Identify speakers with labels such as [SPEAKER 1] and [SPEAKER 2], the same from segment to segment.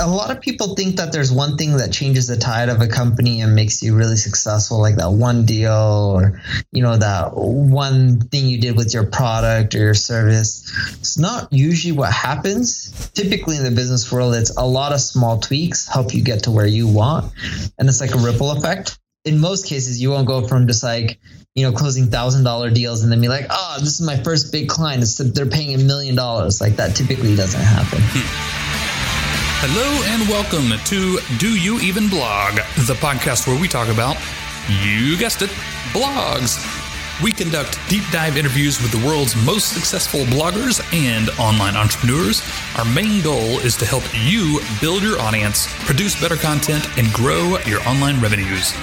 [SPEAKER 1] a lot of people think that there's one thing that changes the tide of a company and makes you really successful, like that one deal or, you know, that one thing you did with your product or your service. It's not usually what happens. Typically in the business world, it's a lot of small tweaks help you get to where you want. And it's like a ripple effect. In most cases, you won't go from just like, you know, closing thousand dollar deals and then be like, oh, this is my first big client. It's, they're paying a million dollars. Like that typically doesn't happen. Hmm.
[SPEAKER 2] Hello and welcome to Do You Even Blog, the podcast where we talk about, you guessed it, blogs. We conduct deep dive interviews with the world's most successful bloggers and online entrepreneurs. Our main goal is to help you build your audience, produce better content, and grow your online revenues.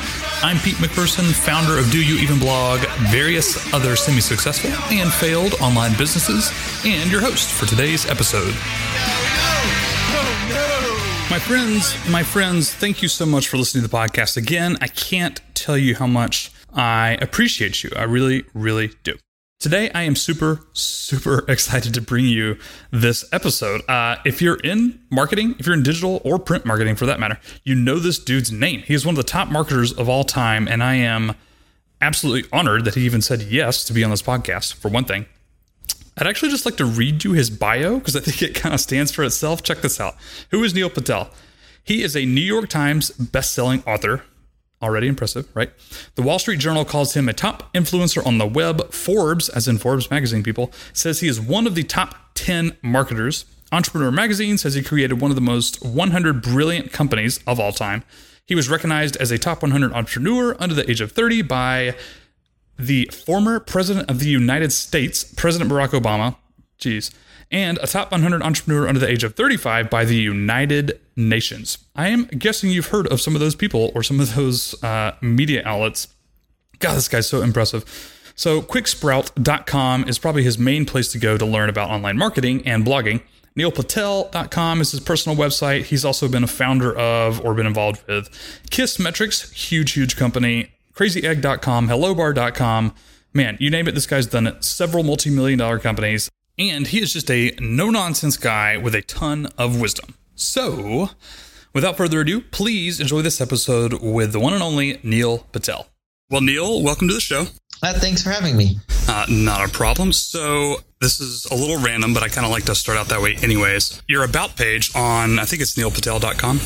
[SPEAKER 2] I'm Pete McPherson, founder of Do You Even Blog, various other semi successful and failed online businesses, and your host for today's episode. My friends, my friends, thank you so much for listening to the podcast. Again, I can't tell you how much I appreciate you. I really, really do. Today, I am super, super excited to bring you this episode. Uh, if you're in marketing, if you're in digital or print marketing for that matter, you know this dude's name. He is one of the top marketers of all time, and I am absolutely honored that he even said yes to be on this podcast, for one thing. I'd actually just like to read you his bio because I think it kind of stands for itself. Check this out. Who is Neil Patel? He is a New York Times best-selling author, Already impressive, right? The Wall Street Journal calls him a top influencer on the web. Forbes, as in Forbes magazine people, says he is one of the top 10 marketers. Entrepreneur Magazine says he created one of the most 100 brilliant companies of all time. He was recognized as a top 100 entrepreneur under the age of 30 by the former president of the United States, President Barack Obama. Jeez and a top 100 entrepreneur under the age of 35 by the United Nations. I am guessing you've heard of some of those people or some of those uh, media outlets. God, this guy's so impressive. So, quicksprout.com is probably his main place to go to learn about online marketing and blogging. NeilPatel.com is his personal website. He's also been a founder of or been involved with Kissmetrics, huge, huge company. CrazyEgg.com, HelloBar.com. Man, you name it, this guy's done it. Several multi million dollar companies. And he is just a no nonsense guy with a ton of wisdom. So, without further ado, please enjoy this episode with the one and only Neil Patel. Well, Neil, welcome to the show.
[SPEAKER 1] Uh, thanks for having me.
[SPEAKER 2] Uh, not a problem. So, this is a little random, but I kind of like to start out that way, anyways. Your about page on, I think it's neilpatel.com.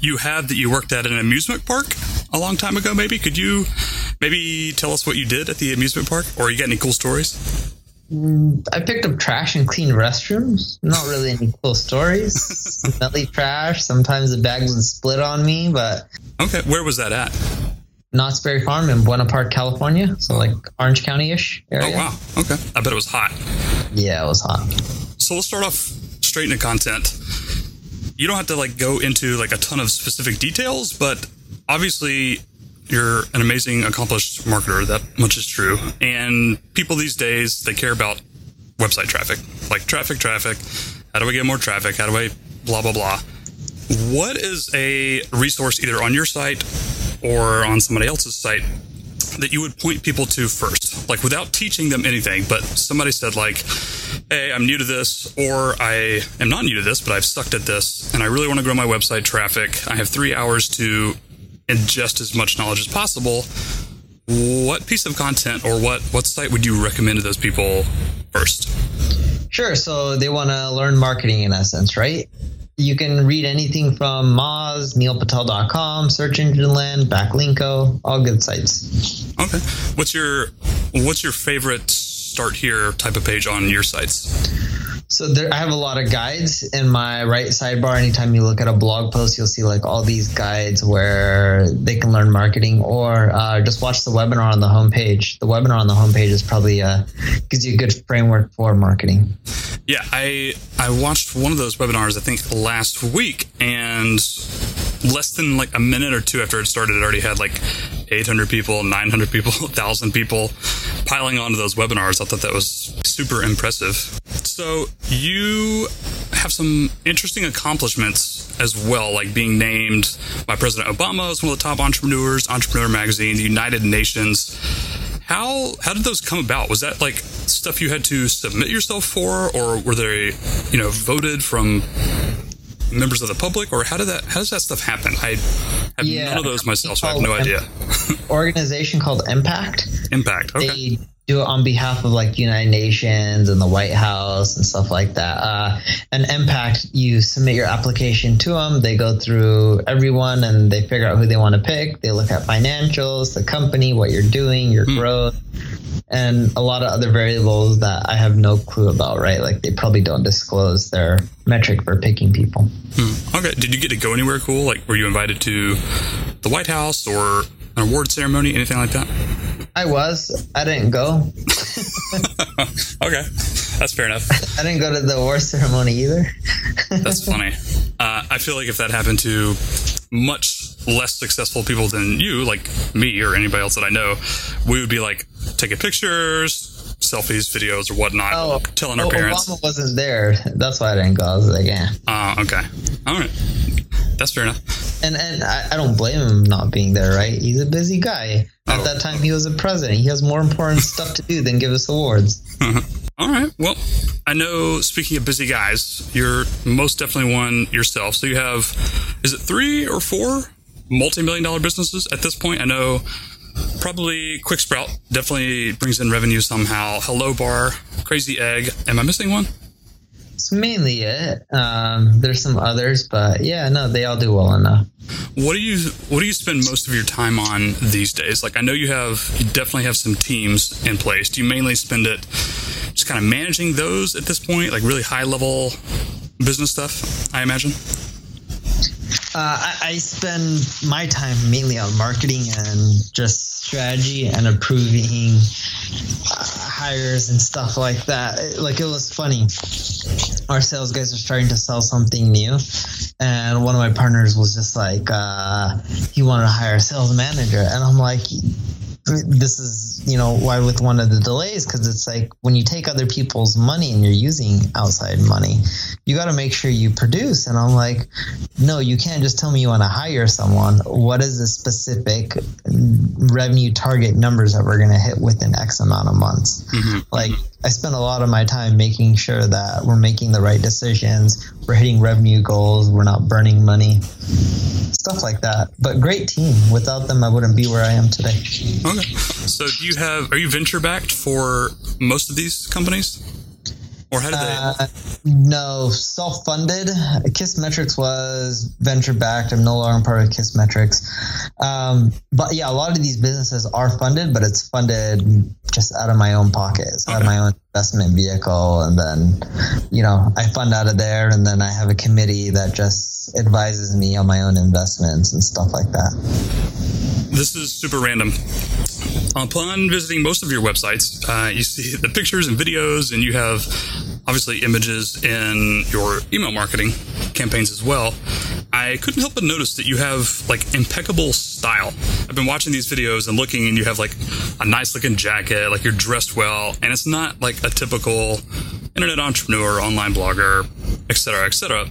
[SPEAKER 2] You have that you worked at an amusement park a long time ago, maybe. Could you maybe tell us what you did at the amusement park, or you got any cool stories?
[SPEAKER 1] Mm, I picked up trash and cleaned restrooms. Not really any cool stories. Smelly trash. Sometimes the bags would split on me, but.
[SPEAKER 2] Okay, where was that at?
[SPEAKER 1] Knott's Berry Farm in Buena Park, California. So, like Orange County ish area.
[SPEAKER 2] Oh, wow. Okay. I bet it was hot.
[SPEAKER 1] Yeah, it was hot.
[SPEAKER 2] So, let's start off straight into content. You don't have to like go into like a ton of specific details, but obviously you're an amazing, accomplished marketer. That much is true. And people these days, they care about website traffic. Like traffic, traffic. How do I get more traffic? How do I blah, blah, blah. What is a resource either on your site or on somebody else's site that you would point people to first? Like without teaching them anything, but somebody said like, hey, I'm new to this, or I am not new to this, but I've sucked at this, and I really want to grow my website traffic. I have three hours to ingest as much knowledge as possible, what piece of content or what what site would you recommend to those people first?
[SPEAKER 1] Sure. So they want to learn marketing in essence, right? You can read anything from Moz, neilpatel.com, Search Engine Land, Backlinko, all good sites.
[SPEAKER 2] Okay. What's your what's your favorite start here type of page on your sites?
[SPEAKER 1] So there, I have a lot of guides in my right sidebar. Anytime you look at a blog post, you'll see like all these guides where they can learn marketing, or uh, just watch the webinar on the homepage. The webinar on the homepage is probably uh, gives you a good framework for marketing.
[SPEAKER 2] Yeah, I I watched one of those webinars I think last week, and less than like a minute or two after it started, it already had like 800 people, 900 people, 1,000 people piling onto those webinars. I thought that was super impressive. So you have some interesting accomplishments as well, like being named by President Obama as one of the top entrepreneurs, Entrepreneur Magazine, the United Nations. How how did those come about? Was that like stuff you had to submit yourself for, or were they, you know, voted from members of the public, or how did that? How does that stuff happen? I have
[SPEAKER 1] Yeah.
[SPEAKER 2] none of those myself, so I have no idea.
[SPEAKER 1] Organization called Impact.
[SPEAKER 2] Impact. Okay.
[SPEAKER 1] They do it on behalf of like United Nations and the White House and stuff like that. Uh, and Impact, you submit your application to them. They go through everyone and they figure out who they want to pick. They look at financials, the company, what you're doing, your growth, and a lot of other variables that I have no clue about. Right? Like they probably don't disclose their metric for picking people.
[SPEAKER 2] Hmm. Okay. Did you get to go anywhere cool? Like, were you invited to the White House or an award ceremony, anything like that?
[SPEAKER 1] I was. I didn't go.
[SPEAKER 2] okay, that's fair enough.
[SPEAKER 1] I didn't go to the war ceremony either.
[SPEAKER 2] That's funny. Uh, I feel like if that happened to much less successful people than you, like me or anybody else that I know, we would be like taking pictures, selfies, videos, or whatnot, telling our
[SPEAKER 1] oh,
[SPEAKER 2] parents.
[SPEAKER 1] Obama wasn't there. That's why I didn't go. I was like, yeah.
[SPEAKER 2] Uh, okay. All right. That's fair enough.
[SPEAKER 1] And and I, I don't blame him not being there, right? He's a busy guy. At
[SPEAKER 2] Oh.
[SPEAKER 1] that time, he was a president. He has more important stuff to do than give us awards.
[SPEAKER 2] All right. Well, I know, speaking of busy guys, you're most definitely one yourself. So you have, is it three or four multi million dollar businesses at this point? I know probably QuickSprout definitely brings in revenue somehow. Hello Bar, Crazy Egg. Am I missing one?
[SPEAKER 1] It's mainly it. Um, there's some others, but yeah, no, they all do well enough.
[SPEAKER 2] What do you what do you spend most of your time on these days? Like I know you have you definitely have some teams in place. Do you mainly spend it just kind of managing those at this point, like really high level business stuff? I imagine.
[SPEAKER 1] Uh, I, I spend my time mainly on marketing and just strategy and approving uh, hires and stuff like that. Like it was funny. Our sales guys are starting to sell something new, and one of my partners was just like, uh, he wanted to hire a sales manager, and I'm like. This is, you know, why with one of the delays because it's like when you take other people's money and you're using outside money, you got to make sure you produce. And I'm like, no, you can't just tell me you want to hire someone. What is the specific revenue target numbers that we're going to hit within X amount of months? Mm-hmm. Like, I spend a lot of my time making sure that we're making the right decisions, we're hitting revenue goals, we're not burning money, stuff like that. But great team. Without them, I wouldn't be where I am today.
[SPEAKER 2] Okay. So do you have are you venture backed for most of these companies? Or how did they
[SPEAKER 1] Uh, no, self funded. Kissmetrics was venture backed. I'm no longer part of Kissmetrics. Um, but yeah, a lot of these businesses are funded, but it's funded just out of my own pocket. It's out of my own investment vehicle. And then, you know, I fund out of there. And then I have a committee that just advises me on my own investments and stuff like that.
[SPEAKER 2] This is super random. Upon visiting most of your websites, uh, you see the pictures and videos, and you have obviously images in your email marketing campaigns as well. I couldn't help but notice that you have like impeccable style. I've been watching these videos and looking, and you have like a nice looking jacket, like you're dressed well, and it's not like a typical internet entrepreneur, online blogger, etc., etc.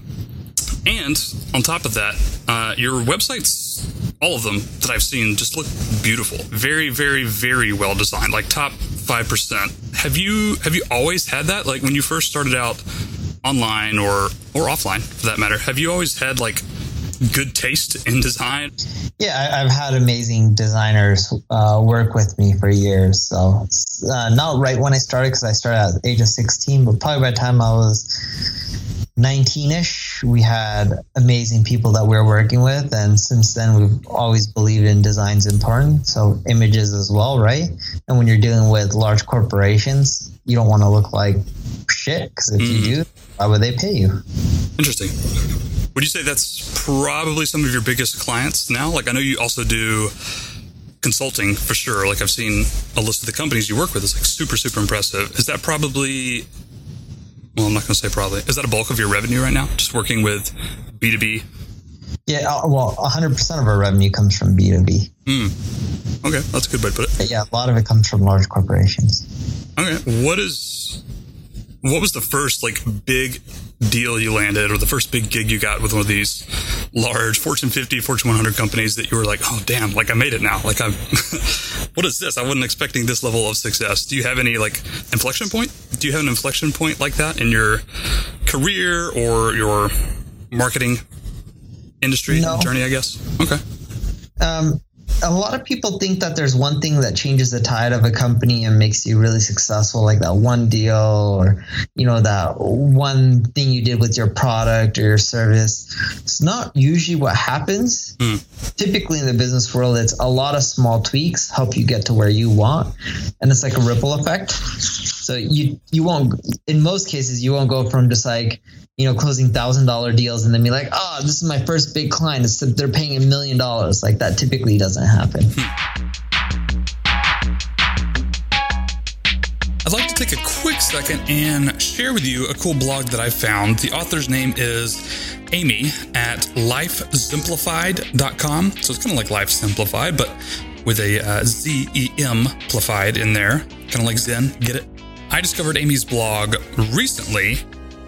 [SPEAKER 2] And on top of that, uh, your websites, all of them that I've seen, just look beautiful. Very, very, very well designed. Like top five percent. Have you have you always had that? Like when you first started out online or or offline, for that matter, have you always had like good taste in design?
[SPEAKER 1] Yeah, I, I've had amazing designers uh, work with me for years. So uh, not right when I started because I started at the age of 16, but probably by the time I was 19ish, we had amazing people that we were working with. And since then, we've always believed in design's important. So images as well, right? And when you're dealing with large corporations, you don't want to look like shit because if you mm. do, why would they pay you?
[SPEAKER 2] Interesting. Would you say that's probably some of your biggest clients now? Like I know you also do consulting for sure. Like I've seen a list of the companies you work with. It's like super, super impressive. Is that probably well, I'm not going to say probably. Is that a bulk of your revenue right now? Just working with B2B?
[SPEAKER 1] Yeah, uh, well, 100% of our revenue comes from B2B.
[SPEAKER 2] Okay, that's a good way to put it.
[SPEAKER 1] But yeah, a lot of it comes from large corporations.
[SPEAKER 2] Okay, what is what was the first like big deal you landed or the first big gig you got with one of these large Fortune 50, Fortune 100 companies that you were like, oh damn, like I made it now. Like I'm, what is this? I wasn't expecting this level of success. Do you have any like inflection point? Do you have an inflection point like that in your career or your marketing industry
[SPEAKER 1] No.
[SPEAKER 2] journey, I guess. Okay.
[SPEAKER 1] Um, a lot of people think that there's one thing that changes the tide of a company and makes you really successful, like that one deal or, you know, that one thing you did with your product or your service. It's not usually what happens.
[SPEAKER 2] Mm.
[SPEAKER 1] Typically in the business world, it's a lot of small tweaks help you get to where you want. And it's like a ripple effect. So you, you won't, in most cases, you won't go from just like, you know, closing thousand dollar deals and then be like, oh, this is my first big client. It's they're paying a million dollars. Like that typically doesn't happen.
[SPEAKER 2] I'd like to take a quick second and share with you a cool blog that I found. The author's name is Amy at lifezemplified.com. So it's kind of like Life Simplified, but with a uh, Z E M plified in there, kind of like Zen. Get it? I discovered Amy's blog recently.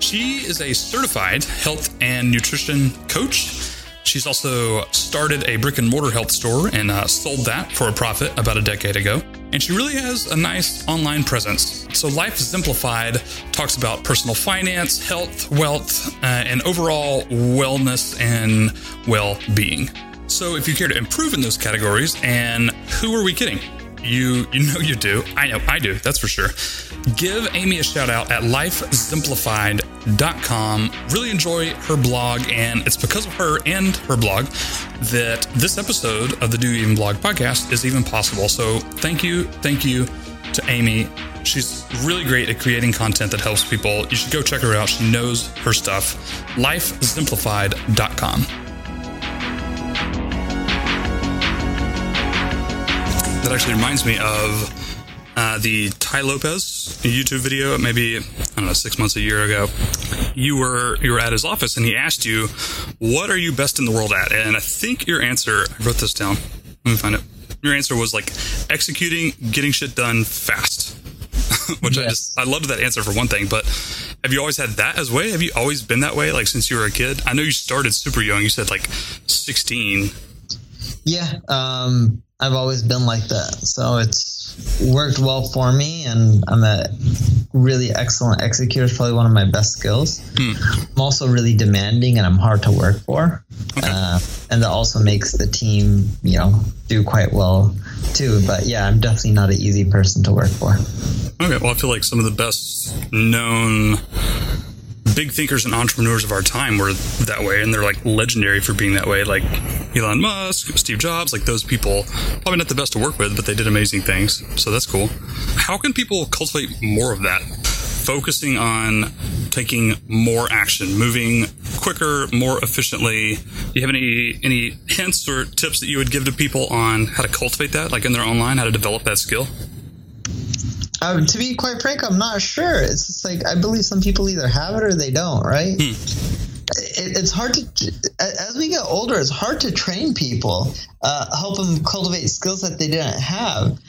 [SPEAKER 2] She is a certified health and nutrition coach. She's also started a brick and mortar health store and uh, sold that for a profit about a decade ago. And she really has a nice online presence. So, Life Simplified talks about personal finance, health, wealth, uh, and overall wellness and well being. So, if you care to improve in those categories, and who are we kidding? You you know you do. I know I do. That's for sure. Give Amy a shout out at lifezemplified.com. Really enjoy her blog, and it's because of her and her blog that this episode of the Do Even Blog podcast is even possible. So thank you, thank you to Amy. She's really great at creating content that helps people. You should go check her out. She knows her stuff. Lifezemplified.com. That actually reminds me of uh, the Tai Lopez YouTube video, maybe I don't know, six months, a year ago. You were you were at his office, and he asked you, "What are you best in the world at?" And I think your answer, I wrote this down. Let me find it. Your answer was like executing, getting shit done fast, which I just I loved that answer for one thing. But have you always had that as way? Have you always been that way, like since you were a kid? I know you started super young. You said like sixteen.
[SPEAKER 1] Yeah, um, I've always been like that. So it's worked well for me, and I'm a really excellent executor. It's probably one of my best skills. I'm also really demanding, and I'm hard to work for. Uh, and that also makes the team, you know, do quite well too. But yeah, I'm definitely not an easy person to work for.
[SPEAKER 2] Okay, well, I feel like some of the best known big thinkers and entrepreneurs of our time were that way, and they're like legendary for being that way. Like Elon Musk, Steve Jobs, like those people, probably not the best to work with, but they did amazing things. So that's cool. How can people cultivate more of that? Focusing on taking more action, moving quicker, more efficiently. Do you have any any hints or tips that you would give to people on how to cultivate that, like in their own line, how to develop that skill?
[SPEAKER 1] Um, to be quite frank, I'm not sure. It's just like I believe some people either have it or they don't, right? It, it's hard to, as we get older, it's hard to train people, uh, help them cultivate skills that they didn't have.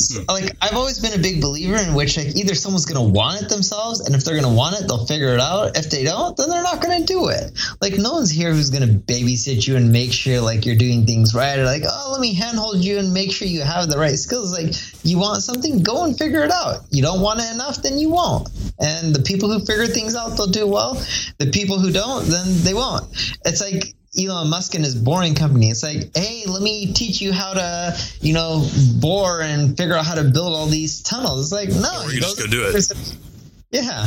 [SPEAKER 1] Like I've always been a big believer in which like either someone's gonna want it themselves, and if they're gonna want it, they'll figure it out. If they don't, then they're not gonna do it. Like no one's here who's gonna babysit you and make sure like you're doing things right, or like oh let me handhold you and make sure you have the right skills. Like you want something, go and figure it out. You don't want it enough, then you won't. And the people who figure things out, they'll do well. The people who don't, then they won't. It's like Elon Musk and his boring company. It's like, hey, let me teach you how to, you know, bore and figure out how to build all these tunnels. It's like, no,
[SPEAKER 2] Or you just go do it.
[SPEAKER 1] Yeah,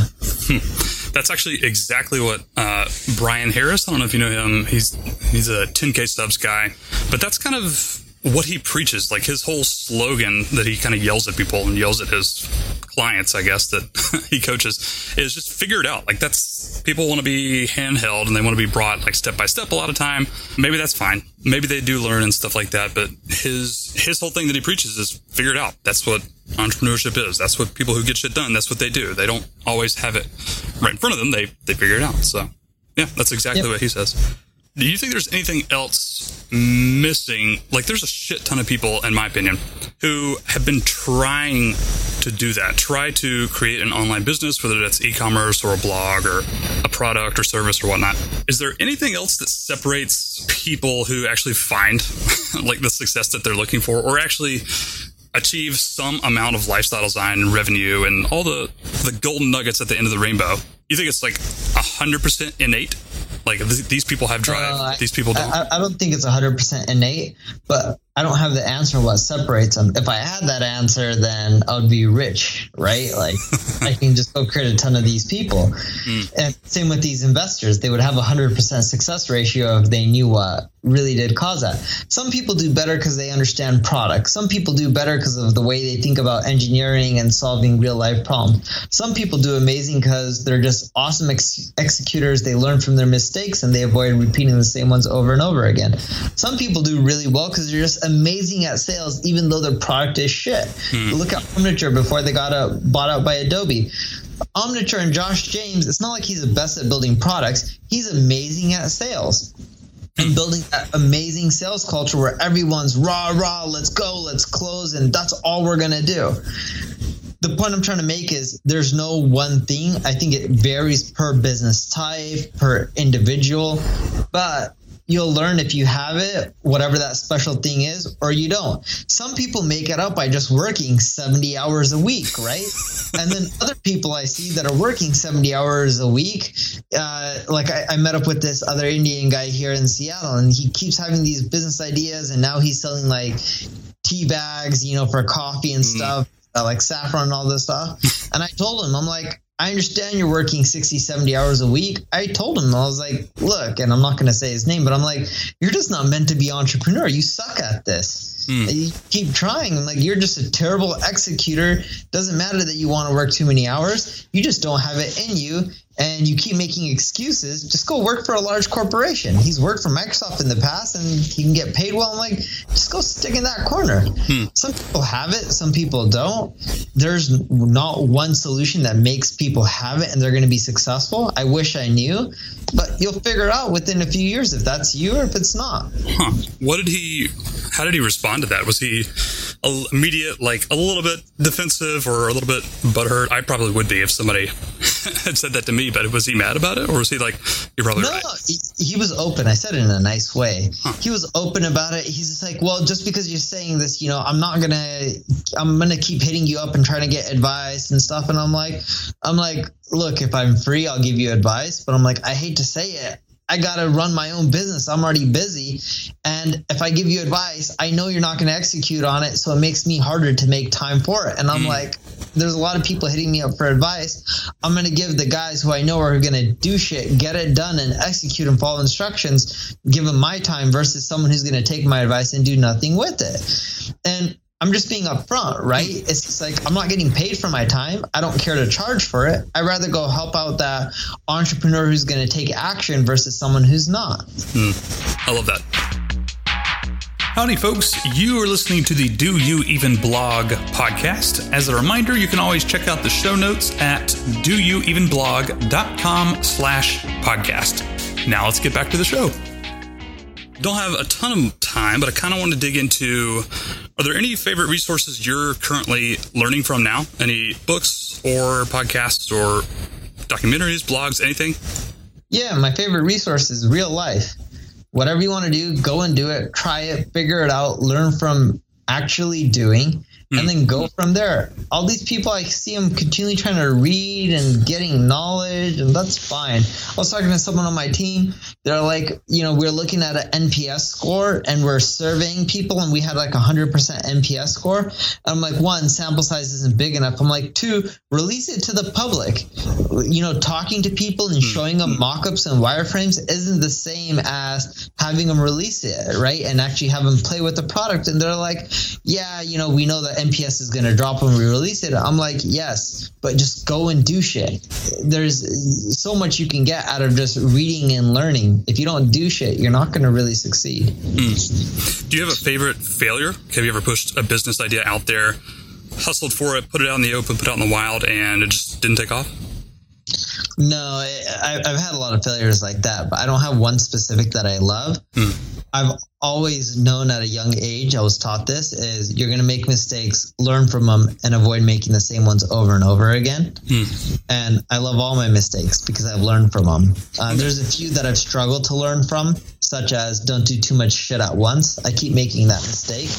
[SPEAKER 2] That's actually exactly what uh, Bryan Harris. I don't know if you know him. He's he's a 10k subs guy, but that's kind of what he preaches. Like his whole slogan that he kind of yells at people and yells at his clients, I guess that he coaches is just figure it out. Like that's people want to be handheld and they want to be brought like step by step a lot of time. Maybe that's fine. Maybe they do learn and stuff like that. But his his whole thing that he preaches is figure it out. That's what entrepreneurship is. That's what people who get shit done. That's what they do. They don't always have it right in front of them. They they figure it out. So yeah, that's exactly
[SPEAKER 1] Yep.
[SPEAKER 2] what he says. Do you think there's anything else missing? Like, there's a shit ton of people, in my opinion, who have been trying to do that, try to create an online business, whether that's e-commerce or a blog or a product or service or whatnot. Is there anything else that separates people who actually find like the success that they're looking for, or actually achieve some amount of lifestyle design and revenue and all the the golden nuggets at the end of the rainbow? You think it's like hundred percent innate? Like th- these people have drive. Uh, these people don't.
[SPEAKER 1] I, I don't think it's 100% innate, but I don't have the answer what separates them. If I had that answer, then I would be rich, right? Like I can just go create a ton of these people. Mm. And same with these investors. They would have a hundred percent success ratio if they knew what really did cause that. Some people do better because they understand product. Some people do better because of the way they think about engineering and solving real life problems. Some people do amazing because they're just awesome ex- executors. They learn from their mistakes and they avoid repeating the same ones over and over again. Some people do really well because they're just amazing at sales, even though their product is shit. Hmm. Look at Omniture before they got a, bought out by Adobe. Omniture and Josh James, it's not like he's the best at building products. He's amazing at sales and hmm. building that amazing sales culture where everyone's rah rah, let's go, let's close, and that's all we're gonna do. The point I'm trying to make is there's no one thing. I think it varies per business type, per individual, but you'll learn if you have it, whatever that special thing is, or you don't. Some people make it up by just working 70 hours a week, right? and then other people I see that are working 70 hours a week, uh, like I, I, met up with this other Indian guy here in Seattle, and he keeps having these business ideas, and now he's selling like tea bags, you know, for coffee and mm. stuff. Uh, like saffron and all this stuff. And I told him, I'm like, I understand you're working 60, 70 hours a week. I told him, I was like, look, and I'm not going to say his name, but I'm like, you're just not meant to be entrepreneur. You suck at this. Mm. You keep trying. Like, you're just a terrible executor. Doesn't matter that you want to work too many hours. You just don't have it in you and you keep making excuses, just go work for a large corporation. He's worked for Microsoft in the past and he can get paid well. I'm like, just go stick in that corner. Hmm. Some people have it, some people don't. There's not one solution that makes people have it and they're going to be successful. I wish I knew, but you'll figure out within a few years if that's you or if it's not.
[SPEAKER 2] Huh. What did he, how did he respond to that? Was he immediate, like a little bit defensive or a little bit butthurt? I probably would be if somebody had said that to me, but was he mad about it, or was he like, "You're probably no, right"?
[SPEAKER 1] He, he, was open. I said it in a nice way. Huh. He was open about it. He's just like, "Well, just because you're saying this, you know, I'm not gonna, I'm gonna keep hitting you up and trying to get advice and stuff." And I'm like, I'm like, look, if I'm free, I'll give you advice, but I'm like, I hate to say it. I got to run my own business. I'm already busy. And if I give you advice, I know you're not going to execute on it. So it makes me harder to make time for it. And I'm mm. like, there's a lot of people hitting me up for advice. I'm going to give the guys who I know are going to do shit, get it done, and execute and follow instructions, give them my time versus someone who's going to take my advice and do nothing with it. And I'm just being upfront, right? It's like I'm not getting paid for my time. I don't care to charge for it. I'd rather go help out that entrepreneur who's going to take action versus someone who's not.
[SPEAKER 2] Mm, I love that. Howdy, folks. You are listening to the Do You Even Blog podcast. As a reminder, you can always check out the show notes at doyouevenblog.com slash podcast. Now let's get back to the show. Don't have a ton of time, but I kind of want to dig into are there any favorite resources you're currently learning from now? Any books or podcasts or documentaries, blogs, anything?
[SPEAKER 1] Yeah, my favorite resource is real life. Whatever you want to do, go and do it, try it, figure it out, learn from actually doing and then go from there. All these people, I see them continually trying to read and getting knowledge, and that's fine. I was talking to someone on my team. They're like, you know, we're looking at an NPS score and we're surveying people, and we had like a 100% NPS score. And I'm like, one, sample size isn't big enough. I'm like, two, release it to the public. You know, talking to people and hmm. showing them mock ups and wireframes isn't the same as having them release it, right? And actually have them play with the product. And they're like, yeah, you know, we know that NPS is going to drop when we release it. I'm like, yes, but just go and do shit. There's so much you can get out of just reading and learning. If you don't do shit, you're not going to really succeed.
[SPEAKER 2] Mm. Do you have a favorite failure? Have you ever pushed a business idea out there, hustled for it, put it out in the open, put it out in the wild, and it just didn't take off?
[SPEAKER 1] No, I, have had a lot of failures like that, but I don't have one specific that I love. Mm. I've always known at a young age, I was taught this is you're going to make mistakes, learn from them, and avoid making the same ones over and over again. Hmm. And I love all my mistakes because I've learned from them. Uh, there's a few that I've struggled to learn from, such as don't do too much shit at once. I keep making that mistake.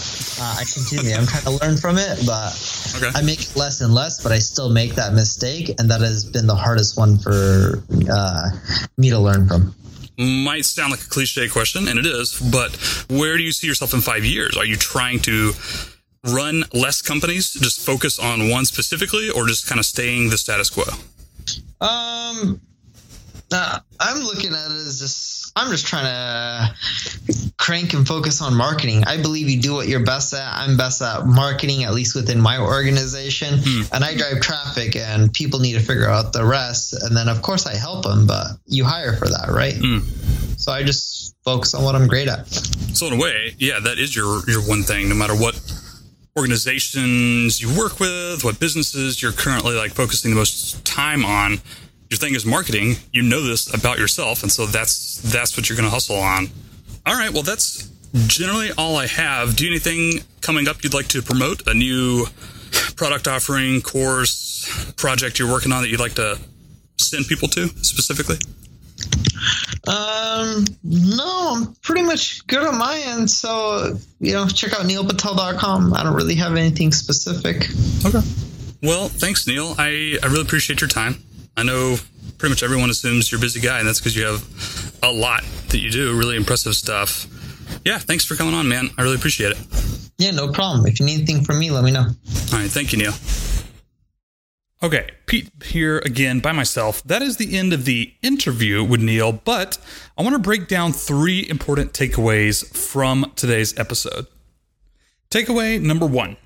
[SPEAKER 1] Uh, I continue. I'm trying to learn from it, but okay. I make less and less, but I still make that mistake. And that has been the hardest one for uh, me to learn from.
[SPEAKER 2] might sound like a cliche question, and it is, but where do you see yourself in five years? Are you trying to run less companies, just focus on one specifically, or just kind of staying the status quo?
[SPEAKER 1] Um, uh, I'm looking at it as just I'm just trying to crank and focus on marketing. I believe you do what you're best at. I'm best at marketing, at least within my organization, hmm. and I drive traffic, and people need to figure out the rest. And then, of course, I help them, but you hire for that, right? Hmm. So I just focus on what I'm great at.
[SPEAKER 2] So in a way, yeah, that is your your one thing. No matter what organizations you work with, what businesses you're currently like focusing the most time on, your thing is marketing. You know this about yourself, and so that's that's what you're going to hustle on. All right, well that's generally all I have. Do you anything coming up you'd like to promote? A new product offering, course, project you're working on that you'd like to send people to specifically?
[SPEAKER 1] Um, no, I'm pretty much good on my end. So, you know, check out neilpatel.com. I don't really have anything specific.
[SPEAKER 2] Okay. Well, thanks, Neil. I, I really appreciate your time. I know pretty much everyone assumes you're a busy guy, and that's because you have a lot that you do, really impressive stuff. Yeah, thanks for coming on, man. I really appreciate it.
[SPEAKER 1] Yeah, no problem. If you need anything from me, let me know.
[SPEAKER 2] All right. Thank you, Neil. Okay, Pete here again by myself. That is the end of the interview with Neil, but I want to break down three important takeaways from today's episode. Takeaway number one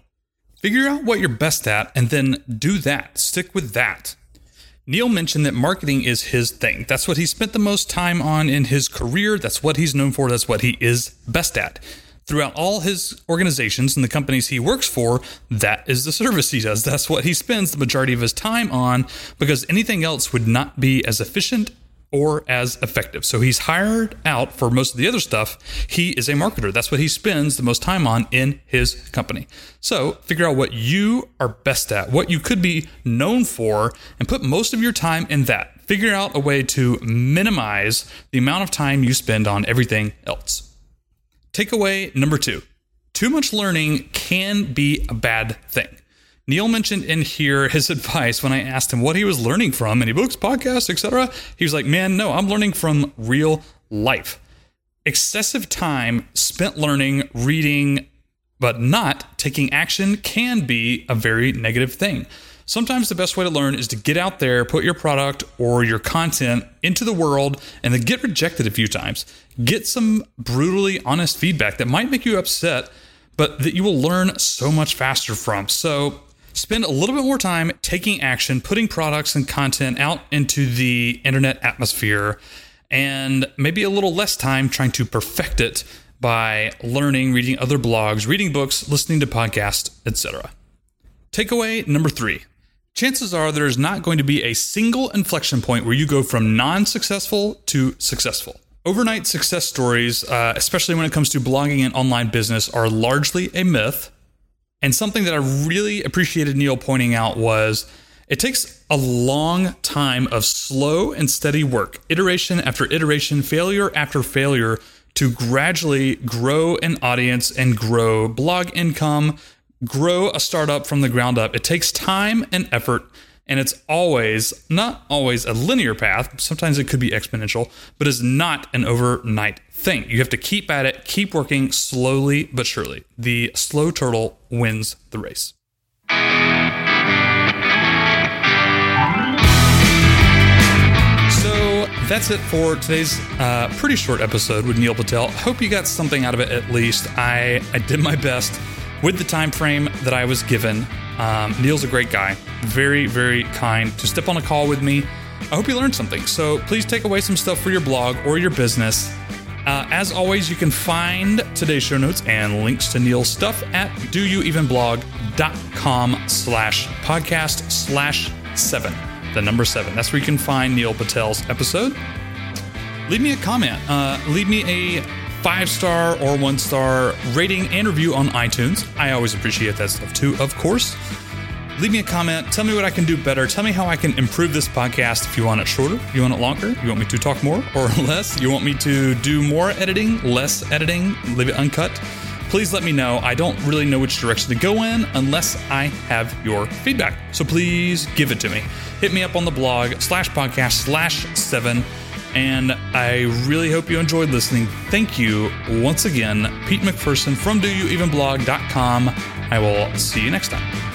[SPEAKER 2] figure out what you're best at and then do that. Stick with that. Neil mentioned that marketing is his thing. That's what he spent the most time on in his career. That's what he's known for. That's what he is best at throughout all his organizations and the companies he works for, that is the service he does. That's what he spends the majority of his time on because anything else would not be as efficient or as effective. So he's hired out for most of the other stuff. He is a marketer. That's what he spends the most time on in his company. So figure out what you are best at, what you could be known for, and put most of your time in that. Figure out a way to minimize the amount of time you spend on everything else. Takeaway number two too much learning can be a bad thing. Neil mentioned in here his advice when I asked him what he was learning from any books, podcasts, etc. He was like, "Man, no, I'm learning from real life." Excessive time spent learning, reading, but not taking action can be a very negative thing. Sometimes the best way to learn is to get out there, put your product or your content into the world, and then get rejected a few times. Get some brutally honest feedback that might make you upset, but that you will learn so much faster from. So, spend a little bit more time taking action, putting products and content out into the internet atmosphere, and maybe a little less time trying to perfect it by learning, reading other blogs, reading books, listening to podcasts, etc. Takeaway number three chances are there is not going to be a single inflection point where you go from non successful to successful. Overnight success stories, uh, especially when it comes to blogging and online business, are largely a myth. And something that I really appreciated Neil pointing out was it takes a long time of slow and steady work, iteration after iteration, failure after failure, to gradually grow an audience and grow blog income, grow a startup from the ground up. It takes time and effort, and it's always, not always a linear path. Sometimes it could be exponential, but it's not an overnight thing. You have to keep at it, keep working slowly but surely. The slow turtle wins the race. So that's it for today's uh, pretty short episode with Neil Patel. Hope you got something out of it at least. I, I did my best with the time frame that I was given. Um, Neil's a great guy, very, very kind to step on a call with me. I hope you learned something. So please take away some stuff for your blog or your business. Uh, as always, you can find today's show notes and links to Neil's stuff at doyouevenblog.com slash podcast slash seven, the number seven. That's where you can find Neil Patel's episode. Leave me a comment. Uh, leave me a five star or one star rating and review on iTunes. I always appreciate that stuff too, of course. Leave me a comment. Tell me what I can do better. Tell me how I can improve this podcast if you want it shorter, you want it longer, you want me to talk more or less, you want me to do more editing, less editing, leave it uncut. Please let me know. I don't really know which direction to go in unless I have your feedback. So please give it to me. Hit me up on the blog slash podcast slash seven And I really hope you enjoyed listening. Thank you once again, Pete McPherson from doyouevenblog.com. I will see you next time.